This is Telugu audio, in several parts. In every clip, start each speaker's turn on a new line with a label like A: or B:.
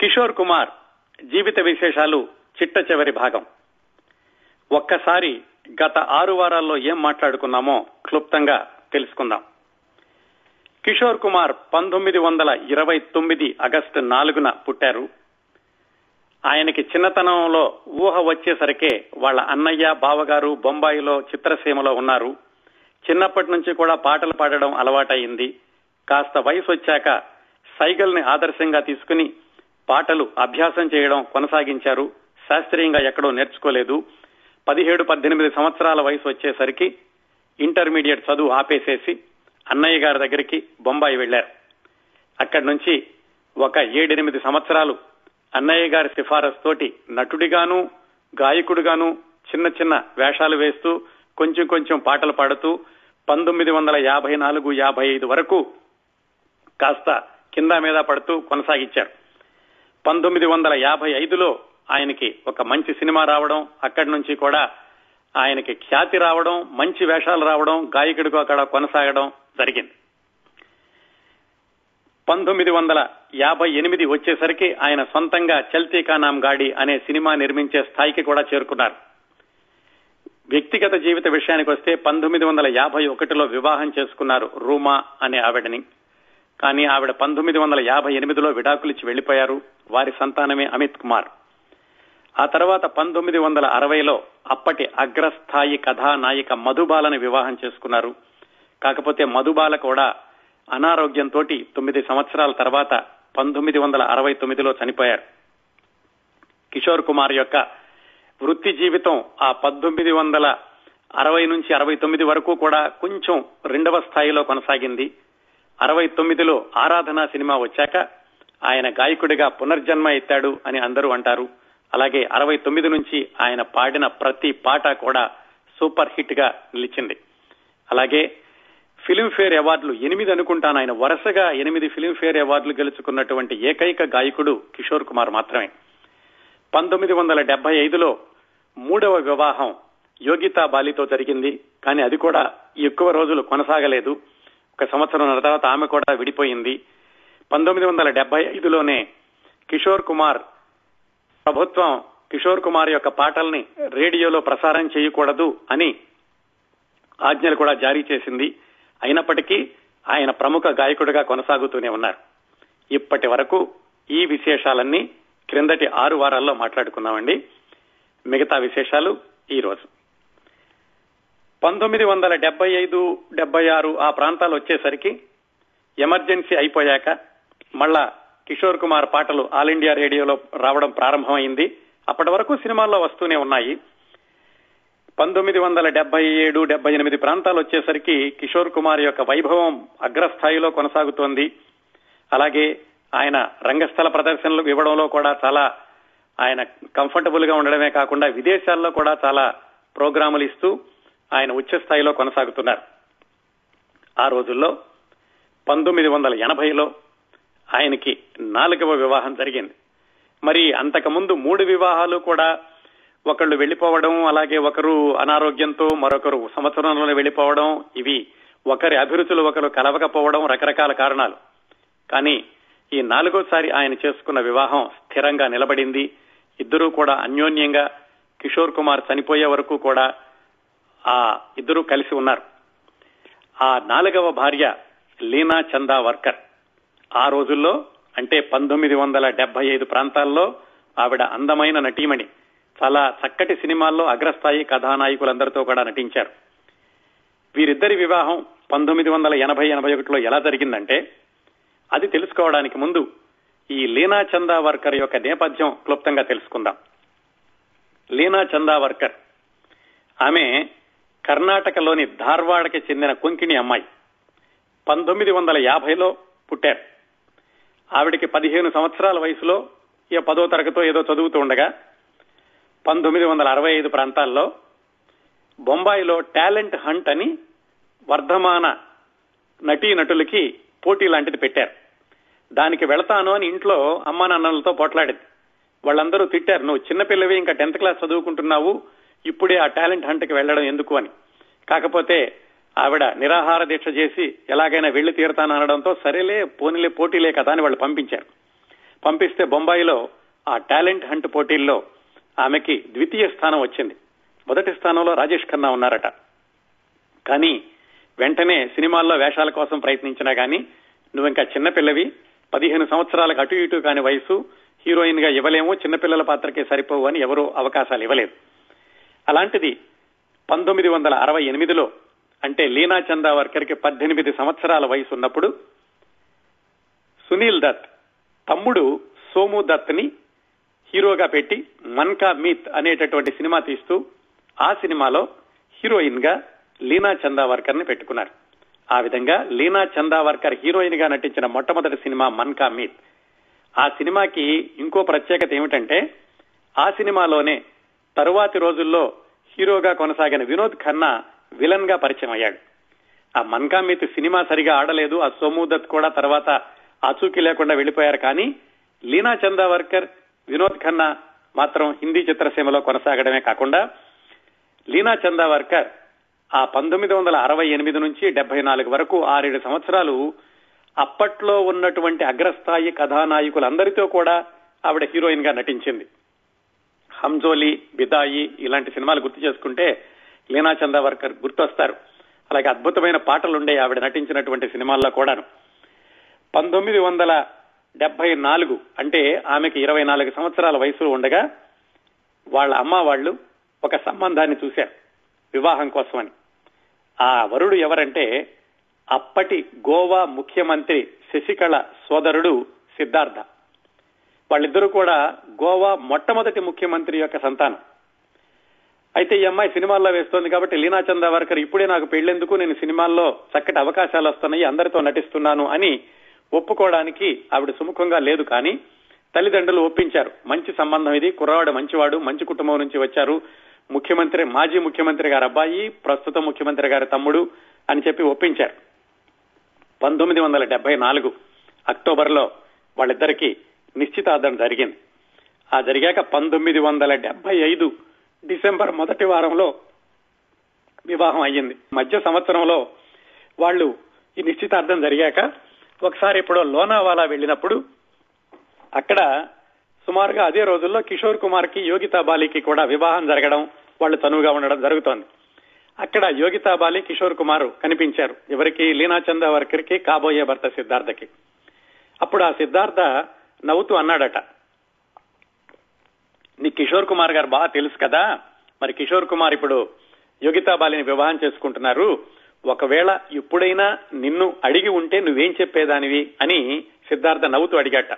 A: కిషోర్ కుమార్ జీవిత విశేషాలు చిట్ట చివరి భాగం. ఒక్కసారి గత ఆరు వారాల్లో ఏం మాట్లాడుకున్నామో క్లుప్తంగా తెలుసుకుందాం. కిషోర్ కుమార్ పంతొమ్మిది వందల ఇరవై తొమ్మిది ఆగస్టు నాలుగున పుట్టారు. ఆయనకి చిన్నతనంలో ఊహ వచ్చేసరికే వాళ్ళ అన్నయ్య బావగారు బొంబాయిలో చిత్రసీమలో ఉన్నారు. చిన్నప్పటి నుంచి కూడా పాటలు పాడడం అలవాటయింది. కాస్త వయసు వచ్చాక సైకిల్ని ఆదర్శంగా తీసుకుని పాటలు అభ్యాసం చేయడం కొనసాగించారు. శాస్త్రీయంగా ఎక్కడో నేర్చుకోలేదు. పదిహేడు పద్దెనిమిది సంవత్సరాల వయసు వచ్చేసరికి ఇంటర్మీడియట్ చదువు ఆపేసేసి అన్నయ్య గారి దగ్గరికి బొంబాయి వెళ్ళారు అక్కడి నుంచి ఒక ఏడెనిమిది సంవత్సరాలు అన్నయ్య గారి సిఫారసు తోటి నటుడిగాను గాయకుడిగాను చిన్న చిన్న వేషాలు వేస్తూ కొంచెం కొంచెం పాటలు పాడుతూ పంతొమ్మిది వందల యాభై నాలుగు యాభై ఐదు వరకు కాస్త కింద మీద పడుతూ కొనసాగించారు. పంతొమ్మిది వందల యాభై ఐదులో ఆయనకి ఒక మంచి సినిమా రావడం అక్కడి నుంచి కూడా ఆయనకి ఖ్యాతి రావడం మంచి వేషాలు రావడం గాయకుడిగా అక్కడ కొనసాగడం జరిగింది. పంతొమ్మిది వందల యాభై ఎనిమిది వచ్చేసరికి ఆయన సొంతంగా చల్తీ కానాం గాడి అనే సినిమా నిర్మించే స్థాయికి కూడా చేరుకున్నారు. వ్యక్తిగత జీవిత విషయానికి వస్తే పంతొమ్మిది వందల యాభై ఒకటిలో వివాహం చేసుకున్నారు రూమా అనే ఆవిడని. కానీ ఆవిడ పంతొమ్మిది వందల యాభై ఎనిమిదిలో విడాకులిచ్చి వెళ్ళిపోయారు వారి సంతానమే అమిత్ కుమార్. ఆ తర్వాత పంతొమ్మిది వందల అరవైలో అప్పటి అగ్రస్థాయి కథానాయిక మధుబాలని వివాహం చేసుకున్నారు. కాకపోతే మధుబాల కూడా అనారోగ్యంతో తొమ్మిది సంవత్సరాల తర్వాత పంతొమ్మిది వందల అరవై తొమ్మిదిలో చనిపోయారు. కిషోర్ కుమార్ యొక్క వృత్తి జీవితం ఆ పంతొమ్మిది వందల అరవై నుంచి అరవై తొమ్మిది వరకు కూడా కొంచెం రెండవ స్థాయిలో కొనసాగింది. అరవై తొమ్మిదిలో ఆరాధన సినిమా వచ్చాక ఆయన గాయకుడిగా పునర్జన్మ ఎత్తాడు అని అందరూ అంటారు. అలాగే అరవై తొమ్మిది నుంచి ఆయన పాడిన ప్రతి పాట కూడా సూపర్ హిట్గా నిలిచింది. అలాగే ఫిలింఫేర్ అవార్డులు ఎనిమిది అనుకుంటాను ఆయన. వరుసగా ఎనిమిది ఫిలింఫేర్ అవార్డులు గెలుచుకున్నటువంటి ఏకైక గాయకుడు కిషోర్ కుమార్ మాత్రమే. పంతొమ్మిది వందల డెబ్బై ఐదులో మూడవ వివాహం యోగితా బాలితో జరిగింది. కానీ అది కూడా ఎక్కువ రోజులు కొనసాగలేదు. ఒక సంవత్సరం తర్వాత ఆమె కూడా విడిపోయింది. పంతొమ్మిది వందల డెబ్బై ఐదులోనే కిషోర్ కుమార్ ప్రభుత్వం కిషోర్ కుమార్ యొక్క పాటల్ని రేడియోలో ప్రసారం చేయకూడదు అని ఆజ్ఞలు కూడా జారీ చేసింది. అయినప్పటికీ ఆయన ప్రముఖ గాయకుడిగా కొనసాగుతూనే ఉన్నారు. ఇప్పటి వరకు ఈ విశేషాలన్నీ క్రిందటి ఆరు వారాల్లో మాట్లాడుకున్నామండి మిగతా విశేషాలు ఈ రోజు. పంతొమ్మిది వందల డెబ్బై ఐదు డెబ్బై ఆరు ఆ ప్రాంతాలు వచ్చేసరికి ఎమర్జెన్సీ అయిపోయాక మళ్ళా కిషోర్ కుమార్ పాటలు ఆల్ ఇండియా రేడియోలో రావడం ప్రారంభమైంది. అప్పటి వరకు సినిమాల్లో వస్తూనే ఉన్నాయి. పంతొమ్మిది వందల డెబ్బై ఏడు డెబ్బై ఎనిమిది ప్రాంతాలు వచ్చేసరికి కిషోర్ కుమార్ యొక్క వైభవం అగ్రస్థాయిలో కొనసాగుతోంది. అలాగే ఆయన రంగస్థల ప్రదర్శనలు ఇవ్వడంలో కూడా చాలా ఆయన కంఫర్టబుల్గా ఉండడమే కాకుండా విదేశాల్లో కూడా చాలా ప్రోగ్రాములు ఇస్తూ ఆయన ఉచ్చస్థాయిలో కొనసాగుతున్నారు. ఆ రోజుల్లో పంతొమ్మిది వందల ఎనభైలో ఆయనకి నాలుగవ వివాహం జరిగింది. మరి అంతకుముందు మూడు వివాహాలు కూడా ఒకళ్ళు వెళ్ళిపోవడం అలాగే ఒకరు అనారోగ్యంతో మరొకరు సంవత్సరంలోనే వెళ్ళిపోవడం ఇవి ఒకరి అభిరుచులు ఒకరు కలవకపోవడం రకరకాల కారణాలు. కానీ ఈ నాలుగోసారి ఆయన చేసుకున్న వివాహం స్థిరంగా నిలబడింది. ఇద్దరూ కూడా అన్యోన్యంగా కిషోర్ కుమార్ చనిపోయే వరకు కూడా ఆ ఇద్దరూ కలిసి ఉన్నారు. ఆ నాలుగవ భార్య లీనా చందా వర్కర్ ఆ రోజుల్లో అంటే పంతొమ్మిది వందల డెబ్బై ఐదు ప్రాంతాల్లో ఆవిడ అందమైన నటీమణి. చాలా చక్కటి సినిమాల్లో అగ్రస్థాయి కథానాయకులందరితో కూడా నటించారు. వీరిద్దరి వివాహం పంతొమ్మిది వందల ఎనభై ఎనభై ఒకటిలో ఎలా జరిగిందంటే అది తెలుసుకోవడానికి ముందు ఈ లీనా చందా వర్కర్ యొక్క నేపథ్యం క్లుప్తంగా తెలుసుకుందాం. లీనా చందా వర్కర్ ఆమె కర్ణాటకలోని ధార్వాడకి చెందిన కొంకిణి అమ్మాయి. పంతొమ్మిది వందల యాభైలో పుట్టారు. ఆవిడికి పదిహేను సంవత్సరాల వయసులో ఇక పదో తరగతో ఏదో చదువుతూ ఉండగా పంతొమ్మిది వందల అరవై ఐదు ప్రాంతాల్లో బొంబాయిలో టాలెంట్ హంట్ అని వర్ధమాన నటీ నటులకి పోటీ లాంటిది పెట్టారు. దానికి వెళతాను అని ఇంట్లో అమ్మా నాన్నలతో పోట్లాడింది. వాళ్ళందరూ తిట్టారు నువ్వు చిన్నపిల్లవి ఇంకా టెన్త్ క్లాస్ చదువుకుంటున్నావు ఇప్పుడే ఆ టాలెంట్ హంట్కి వెళ్ళడం ఎందుకు అని. కాకపోతే ఆవిడ నిరాహార దీక్ష చేసి ఎలాగైనా వెళ్ళి తీరతాను సరేలే పోనీలే పోటీలే కదా అని వాళ్ళు పంపించారు. పంపిస్తే బొంబాయిలో ఆ టాలెంట్ హంట్ పోటీల్లో ఆమెకి ద్వితీయ స్థానం వచ్చింది. మొదటి స్థానంలో రాజేష్ ఖన్నా ఉన్నారట. కానీ వెంటనే సినిమాల్లో వేషాల కోసం ప్రయత్నించినా కానీ నువ్వు ఇంకా చిన్నపిల్లవి పదిహేను సంవత్సరాలకు అటు ఇటు కాని వయసు హీరోయిన్గా ఇవ్వలేము చిన్నపిల్లల పాత్రకే సరిపోవు అని ఎవరూ అవకాశాలు ఇవ్వలేదు. అలాంటిది పంతొమ్మిది వందల అరవై ఎనిమిదిలో అంటే లీనా చందావర్కర్కి పద్దెనిమిది సంవత్సరాల వయసు ఉన్నప్పుడు సునీల్ దత్ తమ్ముడు సోము దత్ని హీరోగా పెట్టి మన్కా మీత్ అనేటటువంటి సినిమా తీస్తూ ఆ సినిమాలో హీరోయిన్గా లీనా చందావర్కర్ని పెట్టుకున్నారు. ఆ విధంగా లీనా చందావర్కర్ హీరోయిన్గా నటించిన మొట్టమొదటి సినిమా మన్కా మీత్. ఆ సినిమాకి ఇంకో ప్రత్యేకత ఏమిటంటే ఆ సినిమాలోనే తరువాతి రోజుల్లో హీరోగా కొనసాగిన వినోద్ ఖన్నా విలన్గా పరిచయం అయ్యాడు ఆ మన్కామిత్ సినిమా సరిగా ఆడలేదు. ఆ సోముదత్ కూడా తర్వాత ఆచూకీ లేకుండా వెళ్ళిపోయారు కానీ లీనా చందావర్కర్ వినోద్ ఖన్నా మాత్రం హిందీ చిత్రసీమలో కొనసాగడమే కాకుండా లీనా చందావర్కర్ ఆ పంతొమ్మిది వందల అరవై ఎనిమిది నుంచి డెబ్బై నాలుగు వరకు ఆరేడు సంవత్సరాలు అప్పట్లో ఉన్నటువంటి అగ్రస్థాయి కథానాయకులందరితో కూడా ఆవిడ హీరోయిన్గా నటించింది. హంజోలి బిదాయి ఇలాంటి సినిమాలు గుర్తు చేసుకుంటే లీనా చందావర్కర్ గుర్తొస్తారు. అలాగే అద్భుతమైన పాటలుండే ఆవిడ నటించినటువంటి సినిమాల్లో కూడాను. పంతొమ్మిది వందల డెబ్బై నాలుగు అంటే ఆమెకి ఇరవై నాలుగు సంవత్సరాల వయసు ఉండగా వాళ్ళ అమ్మ వాళ్ళు ఒక సంబంధాన్ని చూశారు వివాహం కోసమని. ఆ వరుడు ఎవరంటే అప్పటి గోవా ముఖ్యమంత్రి శశికళ సోదరుడు సిద్ధార్థ. వాళ్ళిద్దరూ కూడా గోవా మొట్టమొదటి ముఖ్యమంత్రి యొక్క సంతానం. అయితే ఈ అమ్మాయి సినిమాల్లో వేస్తోంది కాబట్టి లీనా చందావర్కర్ ఇప్పుడే నాకు పెళ్ళేందుకు నేను సినిమాల్లో చక్కటి అవకాశాలు వస్తున్నాయి అందరితో నటిస్తున్నాను అని ఒప్పుకోవడానికి ఆవిడ సుముఖంగా లేదు కానీ తల్లిదండ్రులు ఒప్పించారు. మంచి సంబంధం ఇది కుర్రవాడు మంచివాడు మంచి కుటుంబం నుంచి వచ్చారు. ముఖ్యమంత్రి మాజీ ముఖ్యమంత్రి గారి అబ్బాయి ప్రస్తుత ముఖ్యమంత్రి గారి తమ్ముడు అని చెప్పి ఒప్పించారు. పంతొమ్మిది వందల డెబ్బై నాలుగు అక్టోబర్లో నిశ్చితార్థం జరిగింది. ఆ జరిగాక పంతొమ్మిది వందల డెబ్బై ఐదు డిసెంబర్ మొదటి వారంలో వివాహం అయ్యింది. మధ్య సంవత్సరంలో వాళ్ళు ఈ నిశ్చితార్థం జరిగాక ఒకసారి ఇప్పుడు లోనావాలా వెళ్ళినప్పుడు అక్కడ సుమారుగా అదే రోజుల్లో కిషోర్ కుమార్కి యోగితా బాలికి కూడా వివాహం జరగడం వాళ్ళు తనువుగా ఉండడం జరుగుతోంది. అక్కడ యోగితాబాలి కిషోర్ కుమార్ కనిపించారు. ఎవరికి? లీనా చందావర్కర్కి కాబోయే భర్త సిద్ధార్థకి. అప్పుడు ఆ సిద్ధార్థ నవ్వుతూ అన్నాడట. నీ కిషోర్ కుమార్ గారు బాగా తెలుసు కదా. మరి కిషోర్ కుమార్ ఇప్పుడు యోగితా బాలిని వివాహం చేసుకుంటున్నారు. ఒకవేళ ఇప్పుడైనా నిన్ను అడిగి ఉంటే నువ్వేం చెప్పేదానివి అని సిద్ధార్థ నవ్వుతూ అడిగాట.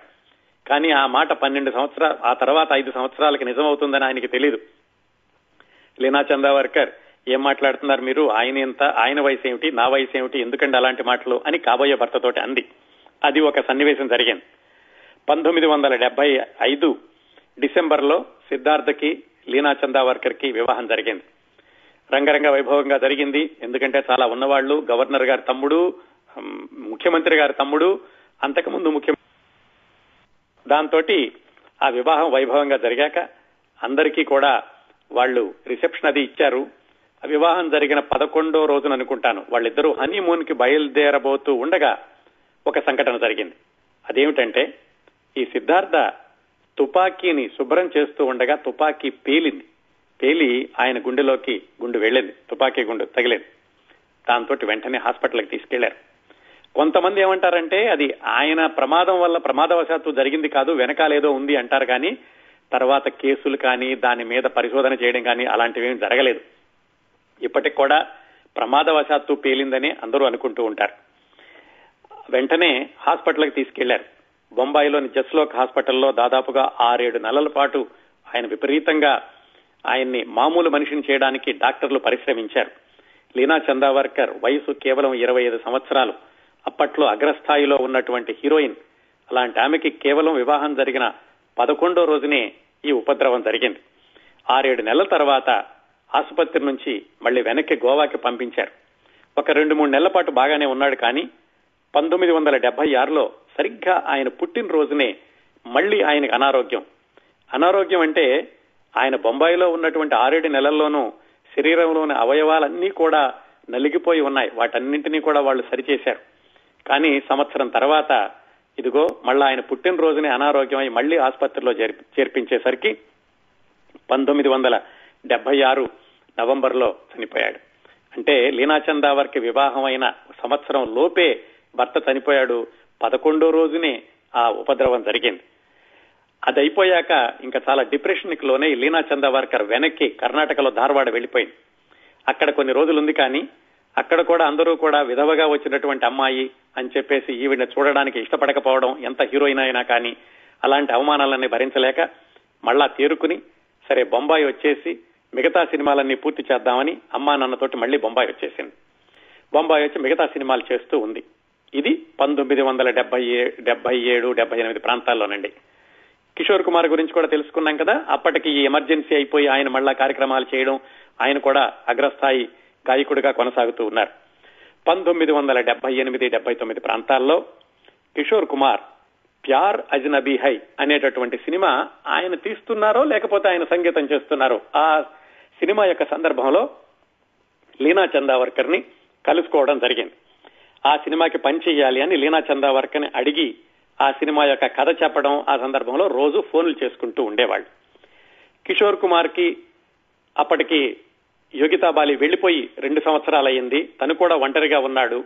A: కానీ ఆ మాట పన్నెండు సంవత్సరాలు ఆ తర్వాత ఐదు సంవత్సరాలకి నిజమవుతుందని ఆయనకి తెలియదు లీనా చందావర్కర్ ఏం మాట్లాడుతున్నారు మీరు? ఆయన ఎంత? ఆయన వయసు ఏమిటి? నా వయసు ఏమిటి? ఎందుకంటే అలాంటి మాటలు? అని కాబోయే భర్తతోటి అంది. అది ఒక సన్నివేశం జరిగింది. పంతొమ్మిది వందల డెబ్బై ఐదు డిసెంబర్లో సిద్ధార్థకి లీనా చందావర్కర్కి వివాహం జరిగింది. రంగరంగ వైభవంగా జరిగింది. ఎందుకంటే చాలా ఉన్నవాళ్ళు గవర్నర్ గారి తమ్ముడు ముఖ్యమంత్రి గారి తమ్ముడు అంతకుముందు ముఖ్యమంత్రి దాంతో ఆ వివాహం వైభవంగా జరిగాక అందరికీ కూడా వాళ్ళు రిసెప్షన్ అది ఇచ్చారు. ఆ వివాహం జరిగిన పదకొండో రోజున అనుకుంటాను వాళ్ళిద్దరూ హనీమూన్కి బయలుదేరబోతూ ఉండగా ఒక సంఘటన జరిగింది. అదేమిటంటే ఈ సిద్ధార్థ తుపాకీని శుభ్రం చేస్తూ ఉండగా తుపాకీ పేలింది. పేలి ఆయన గుండెలోకి గుండు వెళ్ళింది. తుపాకీ గుండు తగిలింది. దాంతో వెంటనే హాస్పిటల్కి తీసుకెళ్ళారు. కొంతమంది ఏమంటారంటే అది ఆయన ప్రమాదం వల్ల ప్రమాదవశాత్తు జరిగింది కాదు వెనకాలేదో ఉంది అంటారు కానీ తర్వాత కేసులు కానీ దాని మీద పరిశోధన చేయడం కానీ అలాంటివి ఏమి జరగలేదు. ఇప్పటికి కూడా ప్రమాదవశాత్తు పేలిందని అందరూ అనుకుంటూ ఉంటారు. వెంటనే హాస్పిటల్కి తీసుకెళ్ళారు. బొంబాయిలోని జస్లోక్ హాస్పిటల్లో దాదాపుగా ఆరేడు నెలల పాటు ఆయన విపరీతంగా ఆయన్ని మామూలు మనిషిని చేయడానికి డాక్టర్లు పరిశ్రమించారు. లీనా చందావర్కర్ వయసు కేవలం ఇరవై ఐదు సంవత్సరాలు. అప్పట్లో అగ్రస్థాయిలో ఉన్నటువంటి హీరోయిన్. అలాంటి ఆమెకి కేవలం వివాహం జరిగిన పదకొండో రోజునే ఈ ఉపద్రవం జరిగింది. ఆరేడు నెలల తర్వాత ఆసుపత్రి నుంచి మళ్ళీ వెనక్కి గోవాకి పంపించారు. ఒక రెండు మూడు నెలల పాటు బాగానే ఉన్నాడు కానీ పంతొమ్మిది వందల డెబ్బై ఆరులో సరిగ్గా ఆయన పుట్టినరోజునే మళ్ళీ ఆయనకు అనారోగ్యం. అనారోగ్యం అంటే ఆయన బొంబాయిలో ఉన్నటువంటి ఆరేడు నెలల్లోనూ శరీరంలోని అవయవాలన్నీ కూడా నలిగిపోయి ఉన్నాయి. వాటన్నింటినీ కూడా వాళ్ళు సరిచేశారు. కానీ సంవత్సరం తర్వాత ఇదిగో మళ్ళా ఆయన పుట్టినరోజునే అనారోగ్యమై మళ్ళీ ఆసుపత్రిలో చేర్పించేసరికి పంతొమ్మిది వందల డెబ్బై ఆరు నవంబర్లో చనిపోయాడు. అంటే లీనా చందావర్కి వివాహం అయిన సంవత్సరం లోపే భర్త చనిపోయాడు. పదకొండో రోజునే ఆ ఉపద్రవం జరిగింది. అది అయిపోయాక ఇంకా చాలా డిప్రెషన్కి లోనే లీనా చందవార్కర్ వెనక్కి కర్ణాటకలో ధార్వాడ వెళ్ళిపోయింది అక్కడ కొన్ని రోజులు ఉంది కానీ అక్కడ కూడా అందరూ కూడా విధవగా వచ్చినటువంటి అమ్మాయి అని చెప్పేసి ఈవిడ చూడడానికి ఇష్టపడకపోవడం ఎంత హీరోయిన్ అయినా కానీ అలాంటి అవమానాలన్నీ భరించలేక మళ్ళా తేరుకుని సరే బొంబాయి వచ్చేసి మిగతా సినిమాలన్నీ పూర్తి చేద్దామని అమ్మా నాన్నతోటి మళ్ళీ బొంబాయి వచ్చేసింది. బొంబాయి వచ్చి మిగతా సినిమాలు చేస్తూ ఉంది. ఇది పంతొమ్మిది వందల డెబ్బై డెబ్బై ఏడు డెబ్బై ఎనిమిది ప్రాంతాల్లోనండి. కిషోర్ కుమార్ గురించి కూడా తెలుసుకున్నాం కదా అప్పటికి ఈ ఎమర్జెన్సీ అయిపోయి ఆయన మళ్ళా కార్యక్రమాలు చేయడం ఆయన కూడా అగ్రస్థాయి గాయకుడిగా కొనసాగుతూ ఉన్నారు. పంతొమ్మిది వందల డెబ్బై ఎనిమిది డెబ్బై తొమ్మిది ప్రాంతాల్లో కిషోర్ కుమార్ ప్యార్ అజ్నబీ హై అనేటటువంటి సినిమా ఆయన తీస్తున్నారో లేకపోతే ఆయన సంగీతం చేస్తున్నారో ఆ సినిమా యొక్క సందర్భంలో లీనా చందావర్కర్ని కలుసుకోవడం జరిగింది. ఆ సినిమాకి పని చేయాలి అని లీనా చందావర్కర్ని అడిగి ఆ సినిమా యొక్క కథ చెప్పడం ఆ సందర్భంలో రోజు ఫోన్లు చేసుకుంటూ ఉండేవాళ్ళు. కిషోర్ కుమార్కి అప్పటికి యోగితాబాలి వెళ్ళిపోయి రెండు సంవత్సరాలయ్యింది. తను కూడా ఒంటరిగా ఉన్నాడు.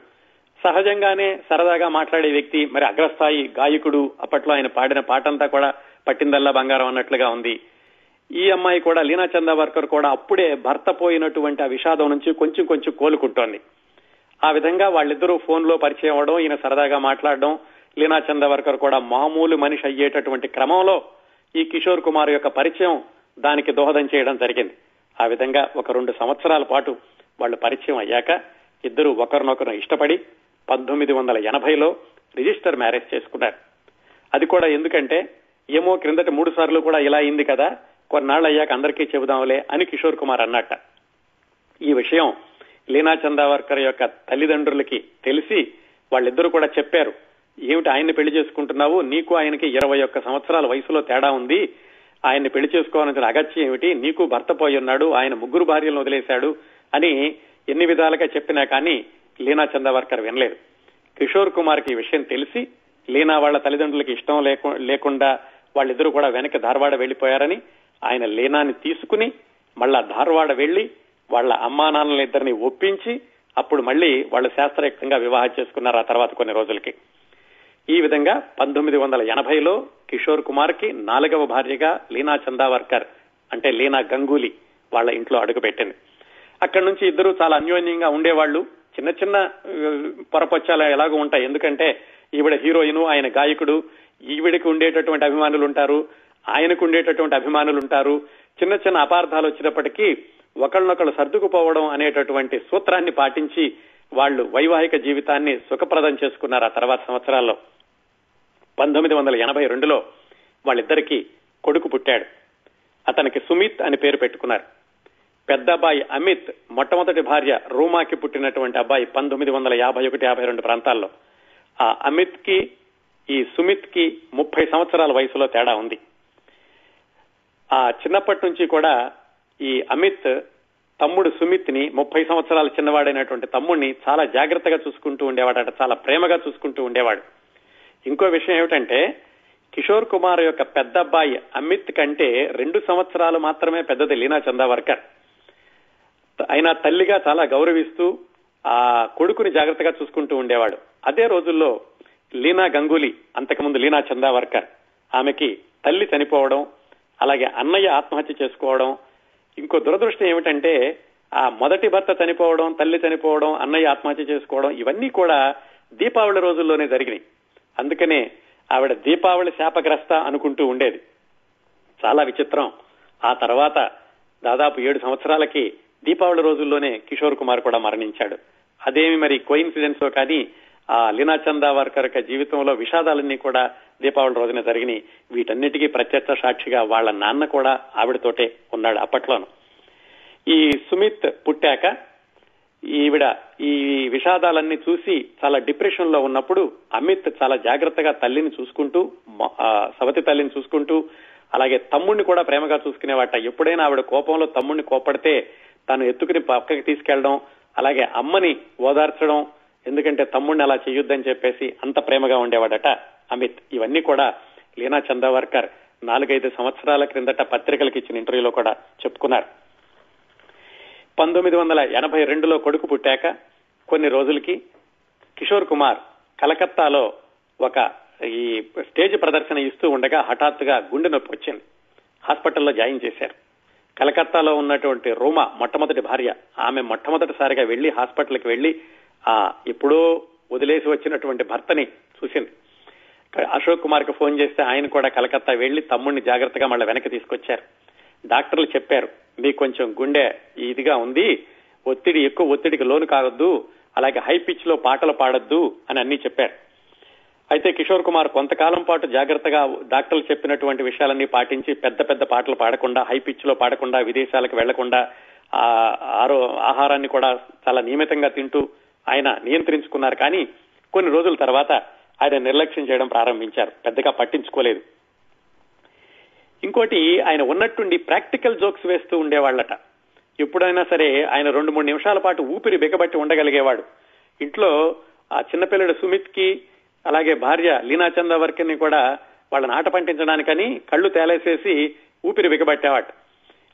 A: సహజంగానే సరదాగా మాట్లాడే వ్యక్తి మరి అగ్రస్థాయి గాయకుడు. అప్పట్లో ఆయన పాడిన పాటంతా కూడా పట్టిందల్లా బంగారం అన్నట్లుగా ఉంది. ఈ అమ్మాయి కూడా లీనా చందావర్కర్ కూడా అప్పుడే భర్త పోయినటువంటి ఆ విషాదం నుంచి కొంచెం కొంచెం కోలుకుంటోంది. ఆ విధంగా వాళ్ళిద్దరూ ఫోన్లో పరిచయం అవడం ఈయన సరదాగా మాట్లాడడం లీనా చందవర్కర్ కూడా మామూలు మనిషి అయ్యేటటువంటి క్రమంలో ఈ కిషోర్ కుమార్ యొక్క పరిచయం దానికి దోహదం చేయడం జరిగింది. ఆ విధంగా ఒక రెండు సంవత్సరాల పాటు వాళ్ళు పరిచయం అయ్యాక ఇద్దరు ఒకరినొకరు ఇష్టపడి పంతొమ్మిది వందల ఎనభైలో రిజిస్టర్ మ్యారేజ్ చేసుకున్నారు. అది కూడా ఎందుకంటే ఏమో క్రిందటి మూడు సార్లు కూడా ఇలా అయింది కదా కొన్నాళ్ళు అయ్యాక అందరికీ చెబుదాంలే అని కిషోర్ కుమార్ అన్నట్ట. ఈ విషయం లీనా చందావర్కర్ యొక్క తల్లిదండ్రులకి తెలిసి వాళ్ళిద్దరూ కూడా చెప్పారు ఏమిటి ఆయన్ని పెళ్ళి చేసుకుంటున్నావు? నీకు ఆయనకి ఇరవై ఒక్క సంవత్సరాల వయసులో తేడా ఉంది. ఆయన్ని పెళ్ళి చేసుకోవాలని అగత్యం ఏమిటి? నీకు భర్త పోయి ఉన్నాడు ఆయన ముగ్గురు భార్యలను వదిలేశాడు అని ఎన్ని విధాలుగా చెప్పినా కానీ లీనా చందావర్కర్ వినలేదు. కిషోర్ కుమార్కి ఈ విషయం తెలిసి లీనా వాళ్ళ తల్లిదండ్రులకి ఇష్టం లేకుండా వాళ్ళిద్దరూ కూడా వెనక ధారవాడ వెళ్ళిపోయారని ఆయన లీనాని తీసుకుని మళ్ళా ధారవాడ వెళ్ళి వాళ్ళ అమ్మా నాన్నలిద్దరిని ఒప్పించి అప్పుడు మళ్ళీ వాళ్ళు శాస్త్రయుక్తంగా వివాహం చేసుకున్నారు ఆ తర్వాత కొన్ని రోజులకి. ఈ విధంగా పంతొమ్మిది వందల ఎనభైలో కిషోర్ కుమార్కి నాలుగవ భార్యగా లీనా చందావర్కర్ అంటే లీనా గంగూలీ వాళ్ళ ఇంట్లో అడుగుపెట్టింది. అక్కడి నుంచి ఇద్దరు చాలా అన్యోన్యంగా ఉండేవాళ్ళు. చిన్న చిన్న పొరపచ్చాలు ఎలాగో ఉంటాయి. ఎందుకంటే ఈవిడ హీరోయిన్ ఆయన గాయకుడు ఈవిడికి ఉండేటటువంటి అభిమానులు ఉంటారు ఆయనకు ఉండేటటువంటి అభిమానులు ఉంటారు. చిన్న చిన్న అపార్థాలు వచ్చినప్పటికీ ఒకళ్ళనొకళ్ళు సర్దుకుపోవడం అనేటటువంటి సూత్రాన్ని పాటించి వాళ్ళు వైవాహిక జీవితాన్ని సుఖప్రదం చేసుకున్నారు ఆ తర్వాత సంవత్సరాల్లో. పంతొమ్మిది వందల ఎనభై రెండులో వాళ్ళిద్దరికీ కొడుకు పుట్టాడు. అతనికి సుమిత్ అని పేరు పెట్టుకున్నారు. పెద్ద అబ్బాయి అమిత్ మొట్టమొదటి భార్య రూమాకి పుట్టినటువంటి అబ్బాయి పంతొమ్మిది వందల యాభై ఒకటి యాభై రెండు ప్రాంతాల్లో. ఆ అమిత్కి ఈ సుమిత్కి ముప్పై సంవత్సరాల వయసులో తేడా ఉంది. ఆ చిన్నప్పటి నుంచి కూడా ఈ అమిత్ తమ్ముడు సుమిత్ని ముప్పై సంవత్సరాల చిన్నవాడైనటువంటి తమ్ముడిని చాలా జాగ్రత్తగా చూసుకుంటూ ఉండేవాడట చాలా ప్రేమగా చూసుకుంటూ ఉండేవాడు. ఇంకో విషయం ఏమిటంటే కిషోర్ కుమార్ యొక్క పెద్ద అబ్బాయి అమిత్ కంటే రెండు సంవత్సరాలు మాత్రమే పెద్దది లీనా చందావర్కర్. ఆయన తల్లిగా చాలా గౌరవిస్తూ ఆ కొడుకుని జాగ్రత్తగా చూసుకుంటూ ఉండేవాడు. అదే రోజుల్లో లీనా గంగూలీ అంతకుముందు లీనా చందావర్కర్ ఆమెకి తల్లి చనిపోవడం అలాగే అన్నయ్య ఆత్మహత్య చేసుకోవడం ఇంకో దురదృష్టం ఏమిటంటే ఆ మొదటి భర్త చనిపోవడం తల్లి చనిపోవడం అన్నయ్య ఆత్మహత్య చేసుకోవడం ఇవన్నీ కూడా దీపావళి రోజుల్లోనే జరిగినాయి. అందుకనే ఆవిడ దీపావళి శాపగ్రస్త అనుకుంటూ ఉండేది. చాలా విచిత్రం. ఆ తర్వాత దాదాపు ఏడు సంవత్సరాలకి దీపావళి రోజుల్లోనే కిషోర్ కుమార్ కూడా మరణించాడు. అదేమి మరి కోయిన్సిడెన్స్ కానీ ఆ లీనా చందావర్కర్ యొక్క జీవితంలో విషాదాలన్నీ కూడా దీపావళి రోజున జరిగినాయి వీటన్నిటికీ ప్రత్యక్ష సాక్షిగా వాళ్ళ నాన్న కూడా ఆవిడతోటే ఉన్నాడు అప్పట్లోను. ఈ సుమిత్ పుట్టాక ఈవిడ ఈ విషాదాలన్నీ చూసి చాలా డిప్రెషన్లో ఉన్నప్పుడు అమిత్ చాలా జాగ్రత్తగా తల్లిని చూసుకుంటూ సవతి తల్లిని చూసుకుంటూ అలాగే తమ్ముడిని కూడా ప్రేమగా చూసుకునేవాట. ఎప్పుడైనా ఆవిడ కోపంలో తమ్ముడిని కోపడితే తను ఎత్తుకుని పక్కకి తీసుకెళ్ళడం అలాగే అమ్మని ఓదార్చడం ఎందుకంటే తమ్ముడిని అలా చేయొద్దని చెప్పేసి అంత ప్రేమగా ఉండేవాడట. అమిత్. ఇవన్నీ కూడా లీనా చందావర్కర్ నాలుగైదు సంవత్సరాల క్రిందట పత్రికలకు ఇచ్చిన ఇంటర్వ్యూలో కూడా చెప్పుకున్నారు. పంతొమ్మిది వందల ఎనభై రెండులో కొడుకు పుట్టాక కొన్ని రోజులకి కిషోర్ కుమార్ కలకత్తాలో ఒక ఈ స్టేజ్ ప్రదర్శన ఇస్తూ ఉండగా హఠాత్తుగా గుండె నొప్పి వచ్చింది. హాస్పిటల్లో జాయిన్ చేశారు. కలకత్తాలో ఉన్నటువంటి రూమా మొట్టమొదటి భార్య. ఆమె మొట్టమొదటిసారిగా వెళ్ళి హాస్పిటల్కి వెళ్ళి ఆ ఎప్పుడో వదిలేసి వచ్చినటువంటి భర్తని చూసింది. అశోక్ కుమార్కు ఫోన్ చేస్తే ఆయన కూడా కలకత్తా వెళ్ళి తమ్ముడిని జాగ్రత్తగా మళ్ళీ వెనక్కి తీసుకొచ్చారు. డాక్టర్లు చెప్పారు మీకు కొంచెం గుండె ఇదిగా ఉంది ఒత్తిడి ఎక్కువ ఒత్తిడికి లోను కావద్దు అలాగే హై పిచ్లో పాటలు పాడొద్దు అని అన్ని చెప్పారు. అయితే కిషోర్ కుమార్ కొంతకాలం పాటు జాగ్రత్తగా డాక్టర్లు చెప్పినటువంటి విషయాలన్నీ పాటించి పెద్ద పెద్ద పాటలు పాడకుండా హై పిచ్లో పాడకుండా విదేశాలకు వెళ్ళకుండా ఆరో ఆహారాన్ని కూడా చాలా నియమితంగా తింటూ ఆయన నియంత్రించుకున్నారు. కానీ కొన్ని రోజుల తర్వాత ఆయన నిర్లక్ష్యం చేయడం ప్రారంభించారు. పెద్దగా పట్టించుకోలేదు. ఇంకోటి ఆయన ఉన్నట్టుండి ప్రాక్టికల్ జోక్స్ వేస్తూ ఉండేవాళ్ళట. ఎప్పుడైనా సరే ఆయన రెండు మూడు నిమిషాల పాటు ఊపిరి బిగబట్టి ఉండగలిగేవాడు. ఇంట్లో ఆ చిన్నపిల్లడు సుమిత్కి అలాగే భార్య లీనా చందవర్కర్ని కూడా వాళ్ళని ఆట పంటించడానికని కళ్ళు తేలేసేసి ఊపిరి బిగబట్టేవాడు.